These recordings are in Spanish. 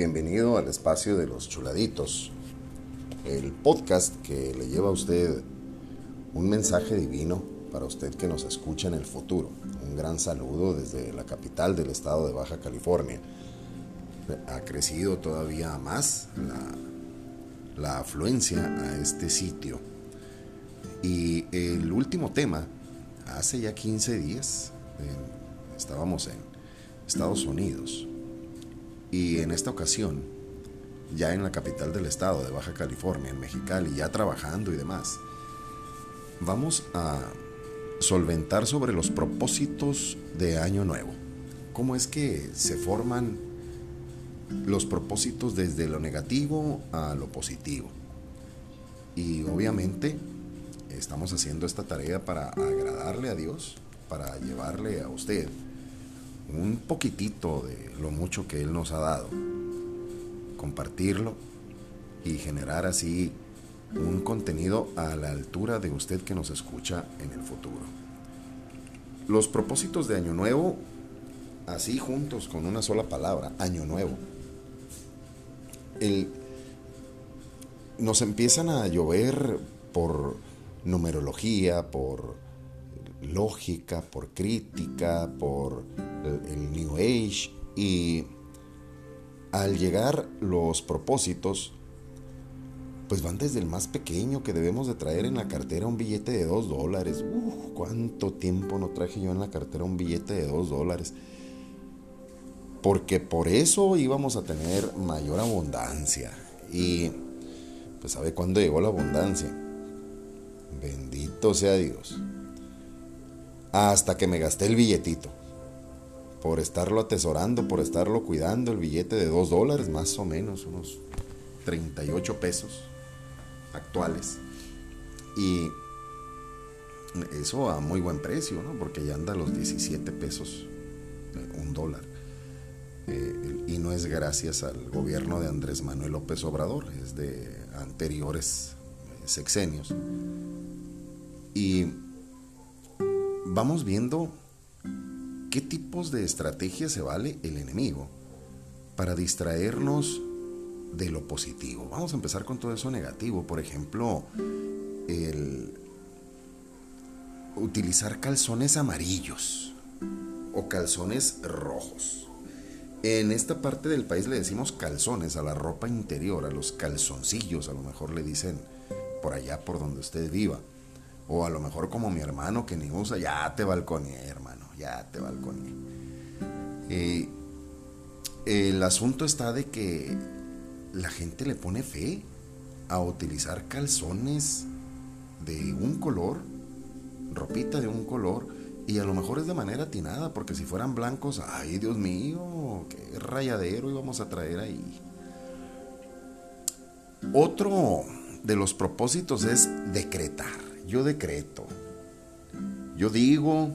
bienvenido al espacio de los chuladitos, el podcast que le lleva a usted un mensaje divino para usted que nos escucha en el futuro. Un gran saludo desde la capital del estado de Baja California. Ha crecido todavía más la, la afluencia a este sitio. Y el último tema, hace ya 15 días, estábamos en Estados Unidos y en esta ocasión, ya en la capital del estado de Baja California, en Mexicali, ya trabajando y demás, vamos a solventar sobre los propósitos de Año Nuevo. ¿Cómo es que se forman los propósitos desde lo negativo a lo positivo? Y obviamente estamos haciendo esta tarea para agradarle a Dios, para llevarle a usted un poquitito de lo mucho que Él nos ha dado, compartirlo y generar así un contenido a la altura de usted que nos escucha en el futuro. Los propósitos de Año Nuevo, así juntos con una sola palabra, Año Nuevo. nos empiezan a llover por numerología, por lógica, por crítica, por el, New Age y al llegar los propósitos, pues van desde el más pequeño que debemos de traer en la cartera un billete de dos dólares. Uf, cuánto tiempo no traje yo en la cartera un billete de dos dólares. Porque por eso íbamos a tener mayor abundancia. Y pues sabe cuándo llegó la abundancia. Bendito sea Dios. Hasta que me gasté el billetito por estarlo atesorando, por estarlo cuidando, el billete de 2 dólares, más o menos, unos 38 pesos actuales. Y eso a muy buen precio, ¿no? Porque ya anda a los 17 pesos, eh, un dólar. Eh, y no es gracias al gobierno de Andrés Manuel López Obrador, es de anteriores sexenios. Y vamos viendo ¿Qué tipos de estrategias se vale el enemigo para distraernos de lo positivo? Vamos a empezar con todo eso negativo. Por ejemplo, el utilizar calzones amarillos o calzones rojos. En esta parte del país le decimos calzones a la ropa interior, a los calzoncillos, a lo mejor le dicen por allá por donde usted viva. O a lo mejor como mi hermano que ni usa, ya te balconé, hermano ya te balconé. Eh, el asunto está de que la gente le pone fe a utilizar calzones de un color, ropita de un color, y a lo mejor es de manera atinada, porque si fueran blancos, ay Dios mío, qué rayadero íbamos a traer ahí. Otro de los propósitos es decretar. Yo decreto. Yo digo,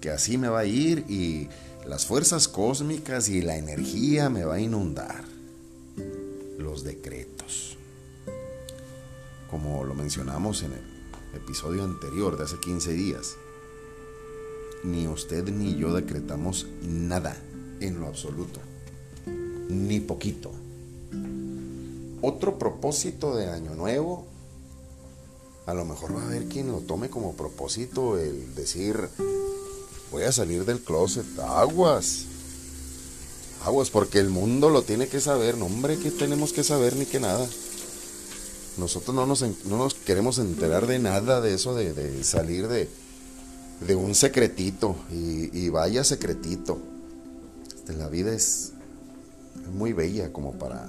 que así me va a ir y las fuerzas cósmicas y la energía me va a inundar. Los decretos. Como lo mencionamos en el episodio anterior de hace 15 días, ni usted ni yo decretamos nada en lo absoluto, ni poquito. Otro propósito de Año Nuevo, a lo mejor va a haber quien lo tome como propósito el decir, voy a salir del closet. Aguas. Aguas, porque el mundo lo tiene que saber. No, hombre, que tenemos que saber ni que nada. Nosotros no nos, no nos queremos enterar de nada de eso, de, salir de, de, un secretito. Y, vaya secretito. Este, la vida es muy bella como para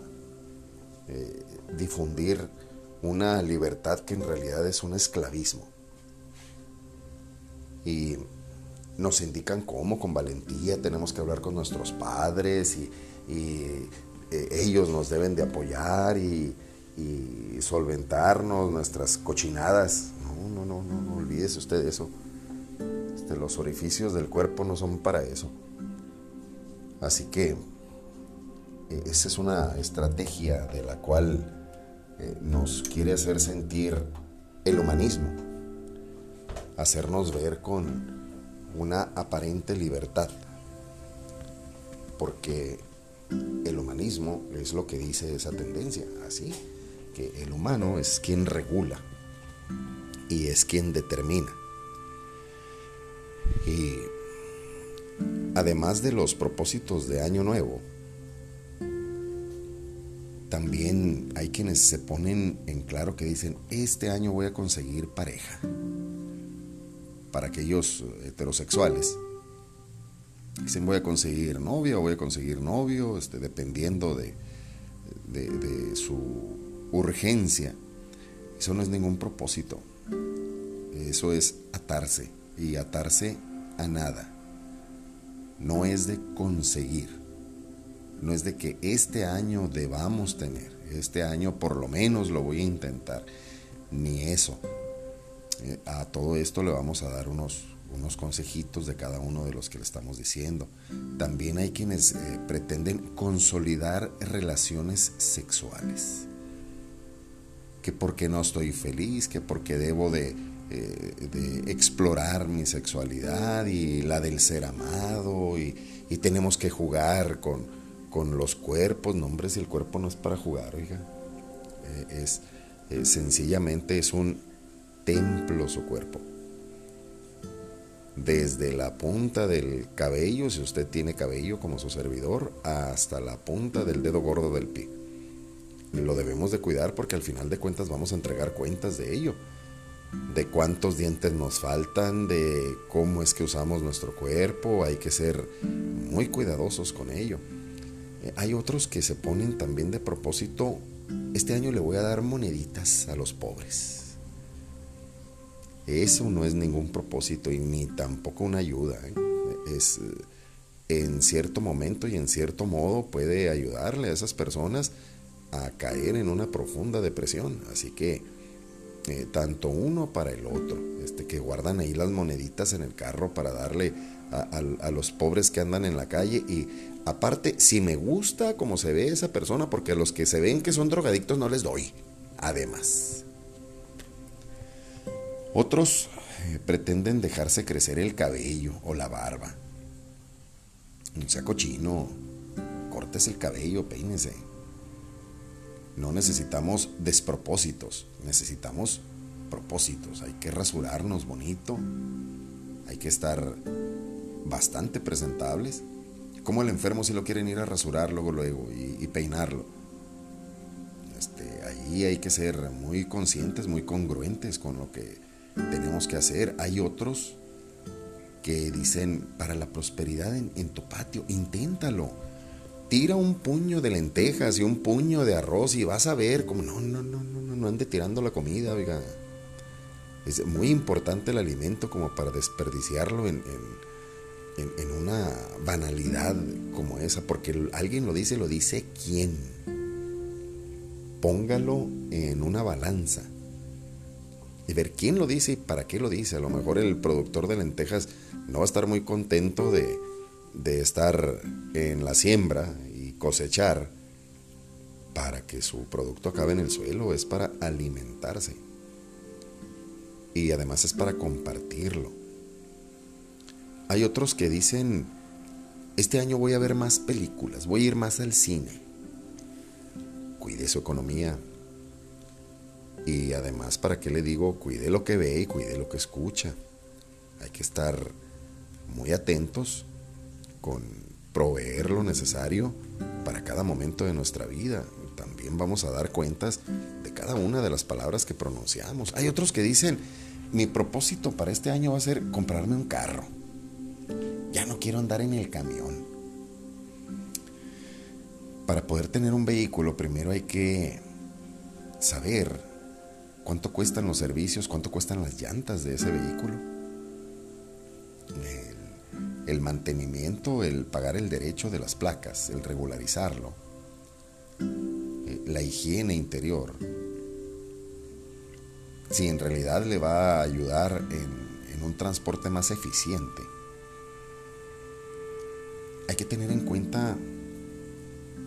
eh, difundir una libertad que en realidad es un esclavismo. Y nos indican cómo, con valentía, tenemos que hablar con nuestros padres y, eh, ellos nos deben de apoyar y, solventarnos nuestras cochinadas. No, no, no, no, no olvídese usted de eso. Este, los orificios del cuerpo no son para eso. Así que eh, esa es una estrategia de la cual eh, nos quiere hacer sentir el humanismo, hacernos ver con una aparente libertad. Porque el humanismo es lo que dice esa tendencia, así, que el humano es quien regula y es quien determina. Y además de los propósitos de Año Nuevo, también hay quienes se ponen en claro que dicen, este año voy a conseguir pareja. Para aquellos heterosexuales. Dicen, voy a conseguir novia o voy a conseguir novio, este, dependiendo de, de su urgencia. Eso no es ningún propósito. Eso es atarse y atarse a nada. No es de conseguir no es de que este año debamos tener, este año por lo menos lo voy a intentar, ni eso. Eh, a todo esto le vamos a dar unos, unos consejitos de cada uno de los que le estamos diciendo. También hay quienes eh, pretenden consolidar relaciones sexuales. Que porque no estoy feliz, que porque debo de, eh, de explorar mi sexualidad y la del ser amado y, y tenemos que jugar con, con los cuerpos, no hombre, si el cuerpo no es para jugar, oiga, eh, es eh, sencillamente es un templo su cuerpo. Desde la punta del cabello, si usted tiene cabello como su servidor, hasta la punta del dedo gordo del pie. Lo debemos de cuidar porque al final de cuentas vamos a entregar cuentas de ello. De cuántos dientes nos faltan, de cómo es que usamos nuestro cuerpo, hay que ser muy cuidadosos con ello. Hay otros que se ponen también de propósito, este año le voy a dar moneditas a los pobres. Eso no es ningún propósito y ni tampoco una ayuda. ¿eh? Es en cierto momento y en cierto modo puede ayudarle a esas personas a caer en una profunda depresión. Así que eh, tanto uno para el otro, este, que guardan ahí las moneditas en el carro para darle a, los pobres que andan en la calle y aparte si me gusta cómo se ve esa persona porque los que se ven que son drogadictos no les doy además. Otros eh, pretenden dejarse crecer el cabello o la barba. No sea cochino cortes el cabello peínese. No necesitamos despropósitos necesitamos propósitos. Hay que rasurarnos bonito hay que estar bastante presentables. Como el enfermo si lo quieren ir a rasurar luego, luego y, peinarlo. Este, ahí hay que ser muy conscientes, muy congruentes con lo que tenemos que hacer. Hay otros que dicen, para la prosperidad en, tu patio, inténtalo. Tira un puño de lentejas y un puño de arroz y vas a ver como no, no, no, no, no, no ande tirando la comida, oiga. Es muy importante el alimento como para desperdiciarlo en una banalidad como esa, porque alguien lo dice, lo dice quién. Póngalo en una balanza y ver quién lo dice y para qué lo dice. A lo mejor el productor de lentejas no va a estar muy contento de, de estar en la siembra y cosechar para que su producto acabe en el suelo, es para alimentarse. Y además es para compartirlo. Hay otros que dicen, este año voy a ver más películas, voy a ir más al cine. Cuide su economía. Y además, ¿para qué le digo? Cuide lo que ve y cuide lo que escucha. Hay que estar muy atentos con proveer lo necesario para cada momento de nuestra vida. También vamos a dar cuentas de cada una de las palabras que pronunciamos. Hay otros que dicen, mi propósito para este año va a ser comprarme un carro ya no quiero andar en el camión. Para poder tener un vehículo, primero hay que saber cuánto cuestan los servicios, cuánto cuestan las llantas de ese vehículo. El, mantenimiento, el pagar el derecho de las placas, el regularizarlo. Eh, la higiene interior. Si en realidad le va a ayudar en un transporte más eficiente hay que tener en cuenta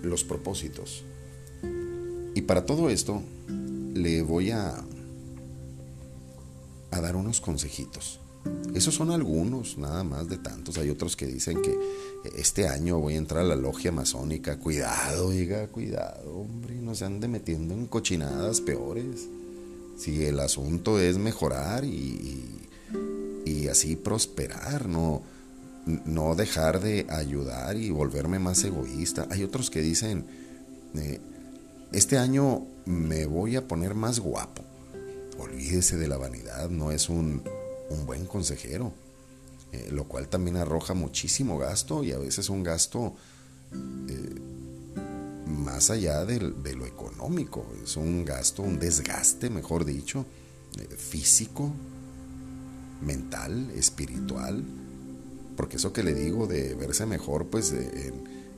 los propósitos. Y para todo esto le voy a, a dar unos consejitos. Esos son algunos, nada más de tantos. Hay otros que dicen que este año voy a entrar a la logia masónica. Cuidado, diga, cuidado, hombre, no se ande metiendo en cochinadas peores. Si el asunto es mejorar y, y, así prosperar, no, no dejar de ayudar y volverme más egoísta. Hay otros que dicen, eh, este año me voy a poner más guapo. Olvídese de la vanidad, no es un un buen consejero, eh, lo cual también arroja muchísimo gasto y a veces un gasto eh, más allá de, lo económico, es un gasto, un desgaste, mejor dicho, físico, mental, espiritual, porque eso que le digo de verse mejor, pues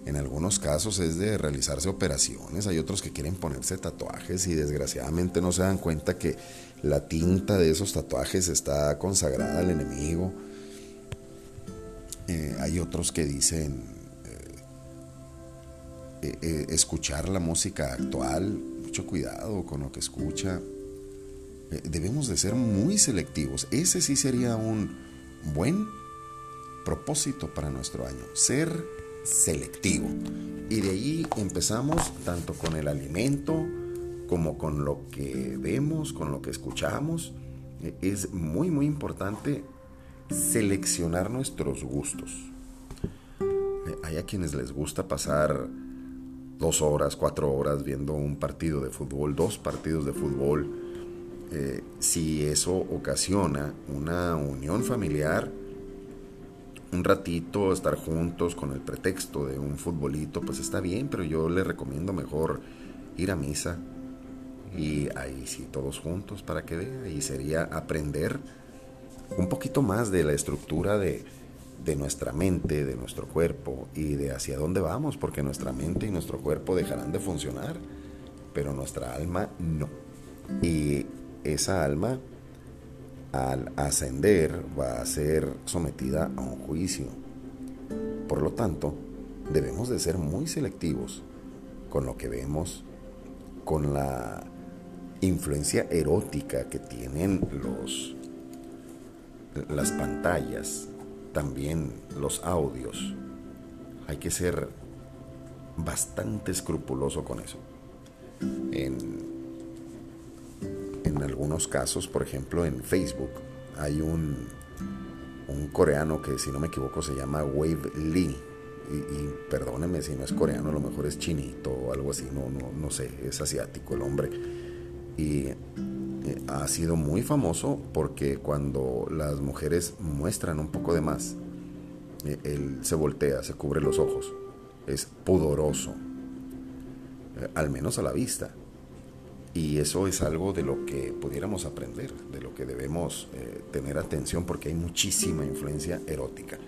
en, algunos casos es de realizarse operaciones, hay otros que quieren ponerse tatuajes y desgraciadamente no se dan cuenta que la tinta de esos tatuajes está consagrada al enemigo. Eh, hay otros que dicen eh, eh, escuchar la música actual, mucho cuidado con lo que escucha. debemos de ser muy selectivos. Ese sí sería un buen propósito para nuestro año, ser selectivo. Y de ahí empezamos tanto con el alimento, como con lo que vemos, con lo que escuchamos. E, es muy, muy importante seleccionar nuestros gustos. E, hay a quienes les gusta pasar dos horas, cuatro horas viendo un partido de fútbol, dos partidos de fútbol. E, si eso ocasiona una unión familiar, un ratito estar juntos con el pretexto de un futbolito, pues está bien, pero yo le recomiendo mejor ir a misa, y ahí sí, todos juntos para que vea. Y sería aprender un poquito más de la estructura de, de nuestra mente, de nuestro cuerpo y de hacia dónde vamos, porque nuestra mente y nuestro cuerpo dejarán de funcionar, pero nuestra alma no. Y esa alma, al ascender, va a ser sometida a un juicio. Por lo tanto, debemos de ser muy selectivos con lo que vemos, con la influencia erótica que tienen los las pantallas, también los audios. Hay que ser bastante escrupuloso con eso. En, en algunos casos, por ejemplo, en Facebook, hay un, un coreano que, si no me equivoco, se llama Wave Lee. Y, y, perdóneme si no es coreano, a lo mejor es chinito o algo así, no, no, no sé, es asiático el hombre y eh, ha sido muy famoso porque cuando las mujeres muestran un poco de más, eh, él se voltea, se cubre los ojos, es pudoroso, eh, al menos a la vista. Y eso es algo de lo que pudiéramos aprender, de lo que debemos tener atención porque hay muchísima influencia erótica.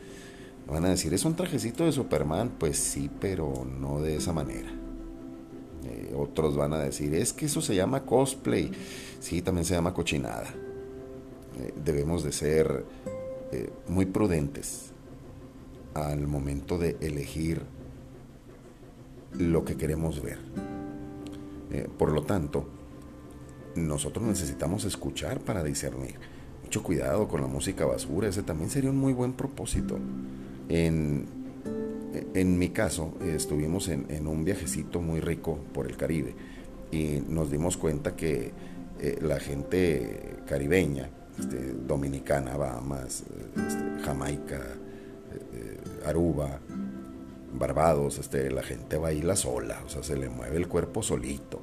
Van a decir, ¿es un trajecito de Superman? Pues sí, pero no de esa manera. Eh, otros van a decir, es que eso se llama cosplay. Sí, también se llama cochinada. Eh, debemos de ser eh, muy prudentes al momento de elegir lo que queremos ver. Por lo tanto, nosotros necesitamos escuchar para discernir. Mucho cuidado con la música basura, ese también sería un muy buen propósito. En en mi caso, estuvimos en, un viajecito muy rico por el Caribe y nos dimos cuenta que eh, la gente caribeña, este, dominicana, Bahamas, este, Jamaica, eh, Aruba, Barbados, este, la gente baila sola, o sea, se le mueve el cuerpo solito.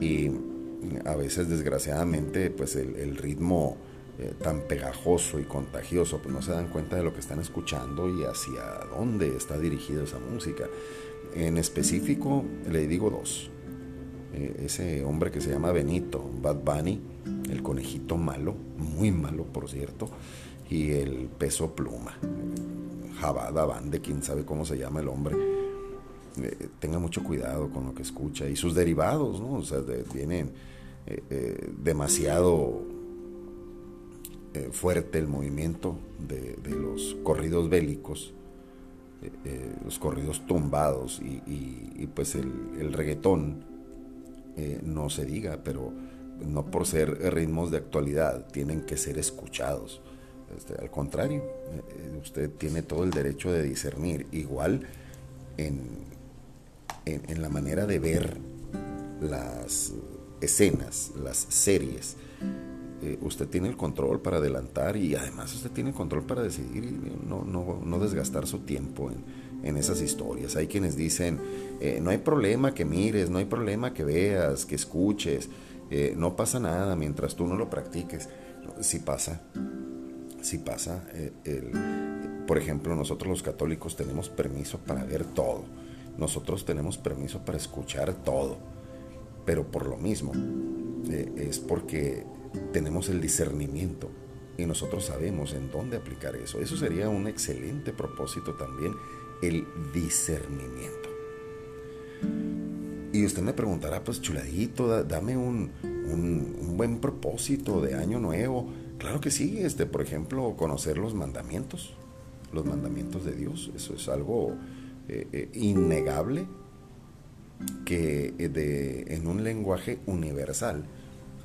Y a veces, desgraciadamente, pues el ritmo eh, tan pegajoso y contagioso, pues no se dan cuenta de lo que están escuchando y hacia dónde está dirigida esa música. En específico, le digo dos. Eh, ese hombre que se llama Benito, Bad Bunny, el conejito malo, muy malo por cierto, y el peso pluma, Jabada Bande, quién sabe cómo se llama el hombre. Eh, tenga mucho cuidado con lo que escucha y sus derivados, ¿no? O sea, tienen demasiado eh, fuerte el movimiento de, los corridos bélicos, eh, eh, los corridos tumbados y, pues el, reggaetón, no se diga, pero no por ser ritmos de actualidad, tienen que ser escuchados. Este, al contrario, usted tiene todo el derecho de discernir, igual en, en la manera de ver las escenas, las series. Eh, usted tiene el control para adelantar y además usted tiene el control para decidir y no, no, no desgastar su tiempo en, en, esas historias. Hay quienes dicen, eh, no hay problema que mires, no hay problema que veas, que escuches, eh, no pasa nada mientras tú no lo practiques. Sí pasa, sí pasa. El, por ejemplo, nosotros los católicos tenemos permiso para ver todo. Nosotros tenemos permiso para escuchar todo pero por lo mismo eh, es porque tenemos el discernimiento y nosotros sabemos en dónde aplicar eso. Eso sería un excelente propósito también, el discernimiento. Y usted me preguntará, pues chuladito, dame un, un, buen propósito de año nuevo. Claro que sí, este, por ejemplo, conocer los mandamientos, los mandamientos de Dios. Eso es algo eh, eh, innegable que eh, de, en un lenguaje universal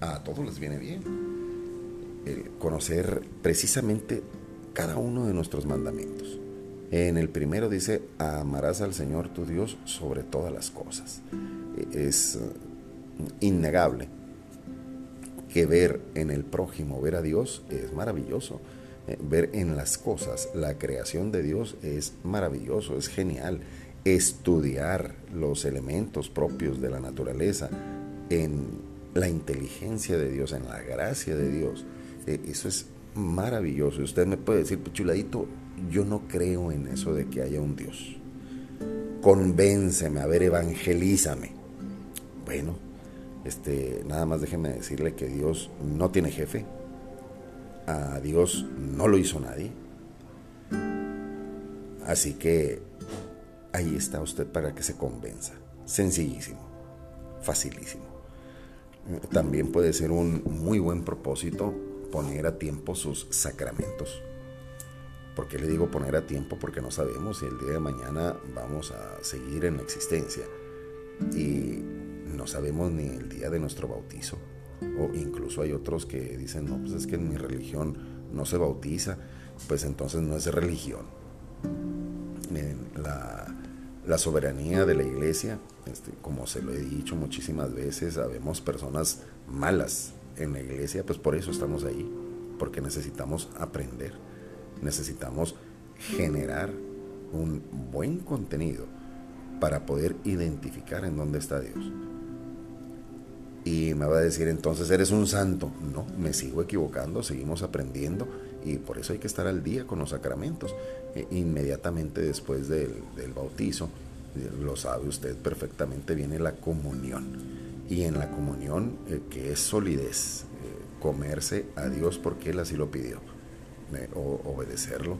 a todos les viene bien. conocer precisamente cada uno de nuestros mandamientos. En el primero dice, amarás al Señor tu Dios sobre todas las cosas. E, es uh, innegable que ver en el prójimo, ver a Dios es maravilloso. Eh, ver en las cosas la creación de Dios es maravilloso, es genial estudiar los elementos propios de la naturaleza en la inteligencia de Dios, en la gracia de Dios. Eh, eso es maravilloso. Usted me puede decir, pues, chuladito, yo no creo en eso de que haya un Dios. Convénceme, a ver, evangelízame. Bueno, este, nada más déjeme decirle que Dios no tiene jefe. A Dios no lo hizo nadie. Así que ahí está usted para que se convenza. Sencillísimo, facilísimo. También puede ser un muy buen propósito poner a tiempo sus sacramentos. ¿Por qué le digo poner a tiempo? Porque no sabemos si el día de mañana vamos a seguir en la existencia. Y no sabemos ni el día de nuestro bautizo. O incluso hay otros que dicen, no, pues es que en mi religión no se bautiza. Pues entonces no es religión. La, soberanía de la iglesia, este, como se lo he dicho muchísimas veces, sabemos personas malas en la iglesia, pues por eso estamos ahí, porque necesitamos aprender, necesitamos generar un buen contenido para poder identificar en dónde está Dios. Y me va a decir entonces, eres un santo. No, me sigo equivocando, seguimos aprendiendo y por eso hay que estar al día con los sacramentos. E inmediatamente después del, bautizo, lo sabe usted perfectamente, viene la comunión. Y en la comunión, eh, que es solidez, eh, comerse a Dios porque Él así lo pidió, obedecerlo,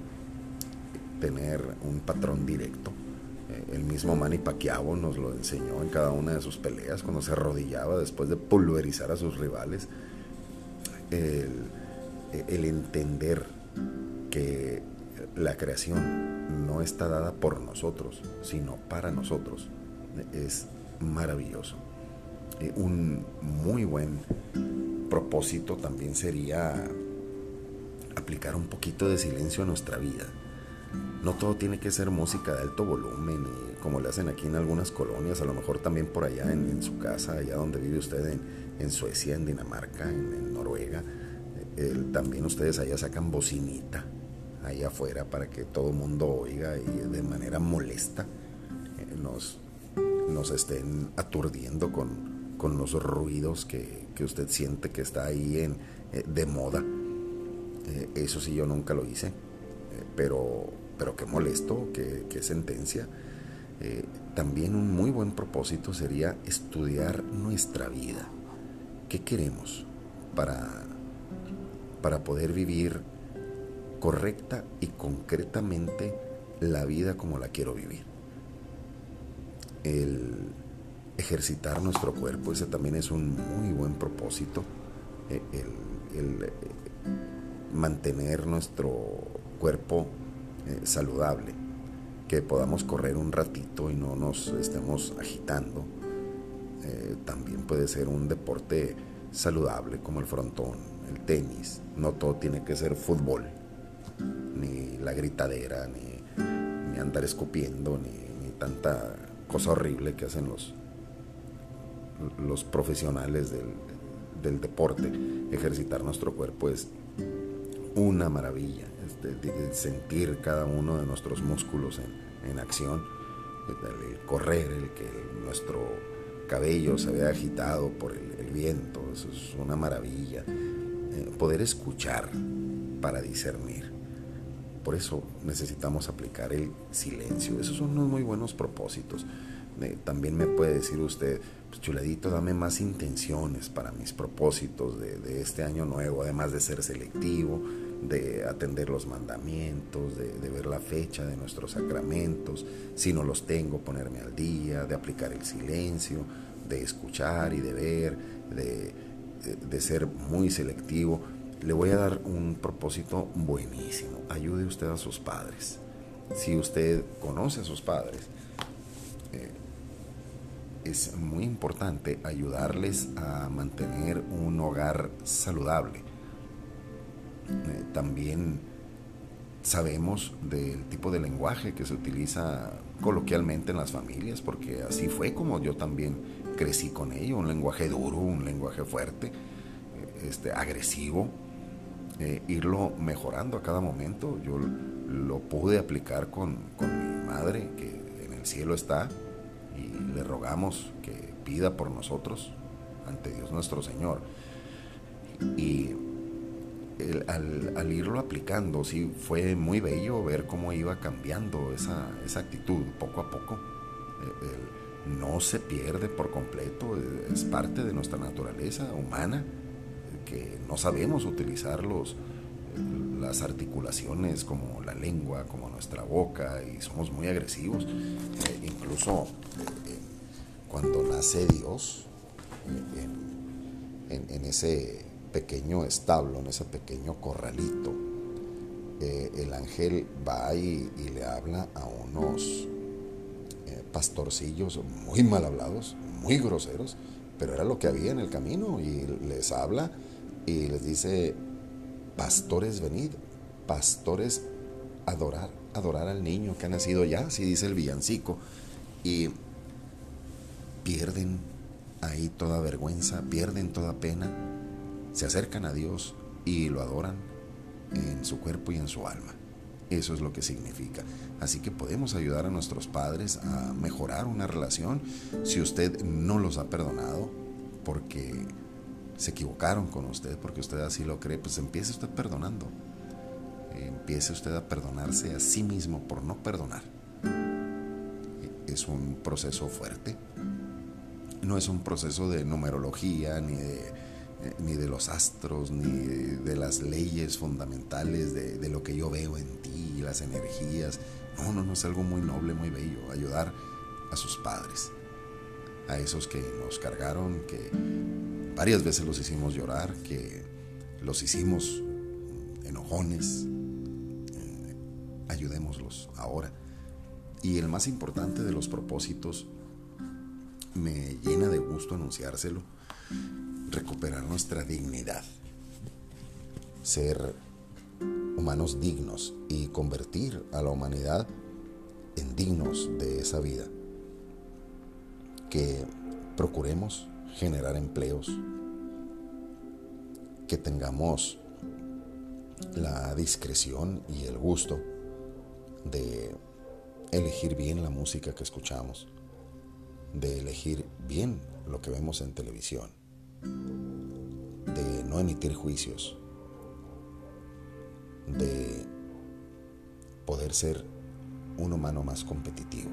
tener un patrón directo. Eh, el mismo Manny Pacquiao nos lo enseñó en cada una de sus peleas, cuando se arrodillaba después de pulverizar a sus rivales. El, el entender que la creación no está dada por nosotros, sino para nosotros, es maravilloso. Eh, un muy buen propósito también sería aplicar un poquito de silencio a nuestra vida. No todo tiene que ser música de alto volumen, como le hacen aquí en algunas colonias, a lo mejor también por allá en, su casa, allá donde vive usted, en, Suecia, en Dinamarca, en Noruega también ustedes allá sacan bocinita ahí afuera para que todo el mundo oiga y de manera molesta eh, nos, nos estén aturdiendo con, con los ruidos que, que, usted siente que está ahí en, eh, de moda. Eh, eso sí yo nunca lo hice, pero, pero qué molesto, qué, sentencia. también un muy buen propósito sería estudiar nuestra vida. ¿Qué queremos para para poder vivir correcta y concretamente la vida como la quiero vivir. El ejercitar nuestro cuerpo, ese también es un muy buen propósito. Eh, el, eh, mantener nuestro cuerpo eh, saludable, que podamos correr un ratito y no nos estemos agitando. también puede ser un deporte saludable como el frontón, el tenis. No todo tiene que ser fútbol. ni la gritadera, ni, andar escupiendo, ni, tanta cosa horrible que hacen los, los profesionales del, deporte. Ejercitar nuestro cuerpo es una maravilla, este, sentir cada uno de nuestros músculos en, acción, el, correr, el que nuestro cabello se vea agitado por el, viento, eso es una maravilla. Eh, poder escuchar para discernir. Por eso necesitamos aplicar el silencio. Esos son unos muy buenos propósitos. también me puede decir usted, pues chuladito, dame más intenciones para mis propósitos de, este año nuevo, además de ser selectivo, de atender los mandamientos, de, ver la fecha de nuestros sacramentos, si no los tengo, ponerme al día, de aplicar el silencio, de escuchar y de ver, de, de ser muy selectivo le voy a dar un propósito buenísimo. Ayude usted a sus padres. Si usted conoce a sus padres, eh, es muy importante ayudarles a mantener un hogar saludable. Eh, también sabemos del tipo de lenguaje que se utiliza coloquialmente en las familias, porque así fue como yo también crecí con ello, un lenguaje duro, un lenguaje fuerte, eh, este, agresivo, eh, irlo mejorando a cada momento. Yo lo pude aplicar con, mi madre, que en el cielo está, y le rogamos que pida por nosotros ante Dios nuestro Señor. Y al, irlo aplicando, sí, fue muy bello ver cómo iba cambiando esa, esa actitud poco a poco. Eh, no se pierde por completo, es parte de nuestra naturaleza humana que no sabemos utilizar los, las articulaciones como la lengua, como nuestra boca, y somos muy agresivos. Eh, incluso eh, cuando nace Dios, eh, en, ese pequeño establo, en ese pequeño corralito, el ángel va y, y, le habla a unos pastorcillos muy mal hablados, muy groseros, pero era lo que había en el camino y les habla y les dice, pastores venid, pastores adorar, adorar al niño que ha nacido ya, así dice el villancico, y pierden ahí toda vergüenza, pierden toda pena, se acercan a Dios y lo adoran en su cuerpo y en su alma. Eso es lo que significa. Así que podemos ayudar a nuestros padres a mejorar una relación si usted no los ha perdonado, porque se equivocaron con usted porque usted así lo cree, pues empiece usted perdonando. Empiece usted a perdonarse a sí mismo por no perdonar. Es un proceso fuerte. No es un proceso de numerología, ni de, ni de los astros, ni de las leyes fundamentales de, de lo que yo veo en ti, las energías. No, no, no es algo muy noble, muy bello. Ayudar a sus padres, a esos que nos cargaron, que varias veces los hicimos llorar, que los hicimos enojones. Eh, ayudémoslos ahora. Y el más importante de los propósitos, me llena de gusto anunciárselo, recuperar nuestra dignidad, ser humanos dignos y convertir a la humanidad en dignos de esa vida. Que procuremos generar empleos, que tengamos la discreción y el gusto de elegir bien la música que escuchamos, de elegir bien lo que vemos en televisión, de no emitir juicios, de poder ser un humano más competitivo.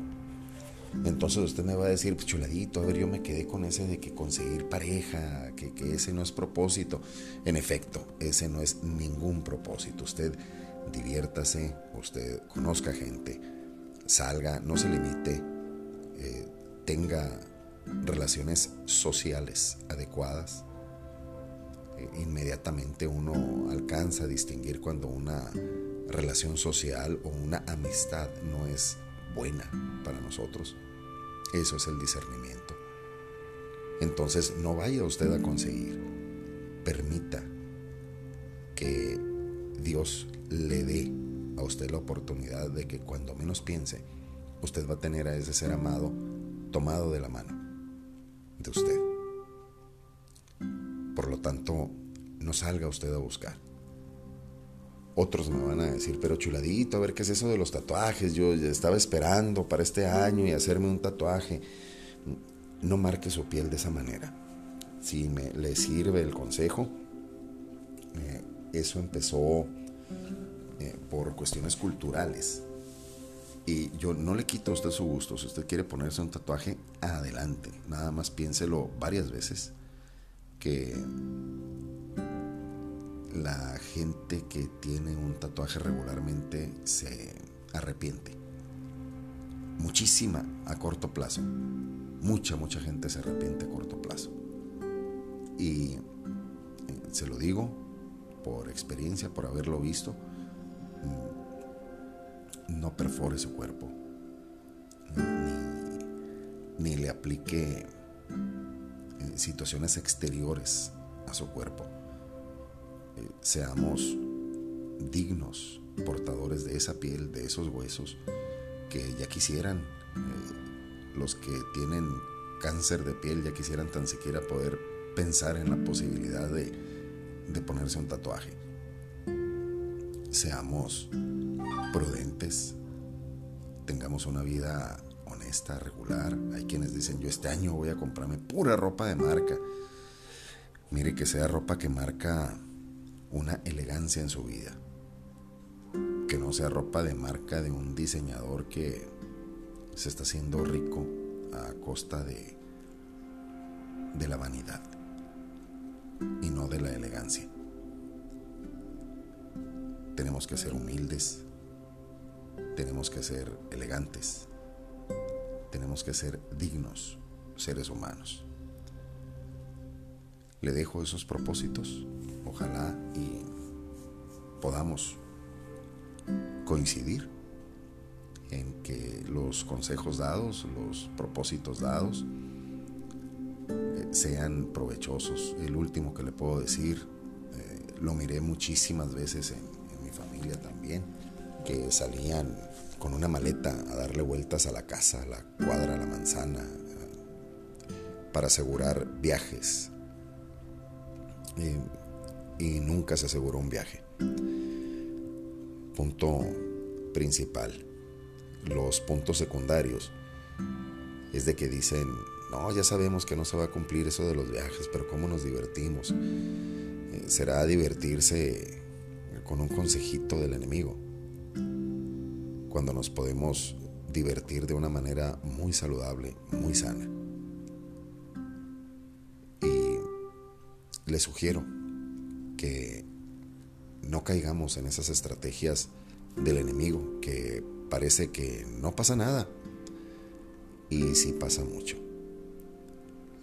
Entonces usted me va a decir, pues chuladito, a ver, yo me quedé con ese de que conseguir pareja, que, ese no es propósito. En efecto, ese no es ningún propósito. Usted diviértase, usted conozca gente, salga, no se limite, eh, tenga relaciones sociales adecuadas. Eh, inmediatamente uno alcanza a distinguir cuando una relación social o una amistad no es buena para nosotros. Eso es el discernimiento. Entonces no vaya usted a conseguir. Permita que Dios le dé a usted la oportunidad de que cuando menos piense, usted va a tener a ese ser amado tomado de la mano de usted. Por lo tanto, no salga usted a buscar. Otros me van a decir, pero chuladito, a ver qué es eso de los tatuajes. Yo estaba esperando para este año y hacerme un tatuaje. No marque su piel de esa manera. Si me, le sirve el consejo, eh, eso empezó eh, por cuestiones culturales. Y yo no le quito a usted su gusto. Si usted quiere ponerse un tatuaje, adelante. Nada más piénselo varias veces que la gente que tiene un tatuaje regularmente se arrepiente. Muchísima a corto plazo. Mucha, mucha gente se arrepiente a corto plazo. Y eh, se lo digo por experiencia, por haberlo visto. No perfore su cuerpo. Ni, le aplique eh, situaciones exteriores a su cuerpo seamos dignos portadores de esa piel, de esos huesos, que ya quisieran eh, los que tienen cáncer de piel, ya quisieran tan siquiera poder pensar en la posibilidad de ponerse un tatuaje. Seamos prudentes, tengamos una vida honesta, regular. Hay quienes dicen, yo este año voy a comprarme pura ropa de marca. Mire que sea ropa que marca una elegancia en su vida. Que no sea ropa de marca de un diseñador que se está haciendo rico a costa de, de la vanidad y no de la elegancia. Tenemos que ser humildes, tenemos que ser elegantes, tenemos que ser dignos seres humanos. Le dejo esos propósitos Ojalá y podamos coincidir en que los consejos dados, los propósitos dados, eh, sean provechosos. El último que le puedo decir, eh, lo miré muchísimas veces en, también, que salían con una maleta a darle vueltas a la casa, a la cuadra, a la manzana, para asegurar viajes. Eh, y nunca se aseguró un viaje. Punto principal. Los puntos secundarios es de que dicen, no, ya sabemos que no se va a cumplir eso de los viajes, pero ¿cómo nos divertimos? Eh, será divertirse con un consejito del enemigo, cuando nos podemos divertir de una manera muy saludable, muy sana. Y le sugiero que no caigamos en esas estrategias del enemigo, que parece que no pasa nada y sí pasa mucho.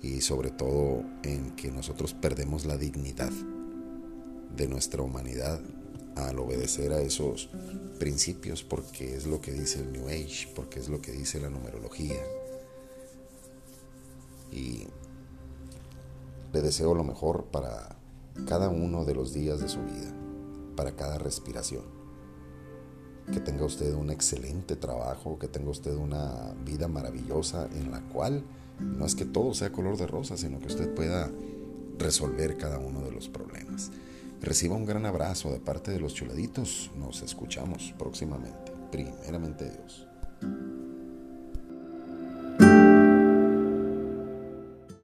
Y sobre todo en que nosotros perdemos la dignidad de nuestra humanidad al obedecer a esos principios porque es lo que dice el New Age, porque es lo que dice la numerología. Y le deseo lo mejor para cada uno de los días de su vida, para cada respiración. Que tenga usted un excelente trabajo, que tenga usted una vida maravillosa en la cual no es que todo sea color de rosa, sino que usted pueda resolver cada uno de los problemas. Reciba un gran abrazo de parte de los chuladitos. Nos escuchamos próximamente. Primeramente Dios.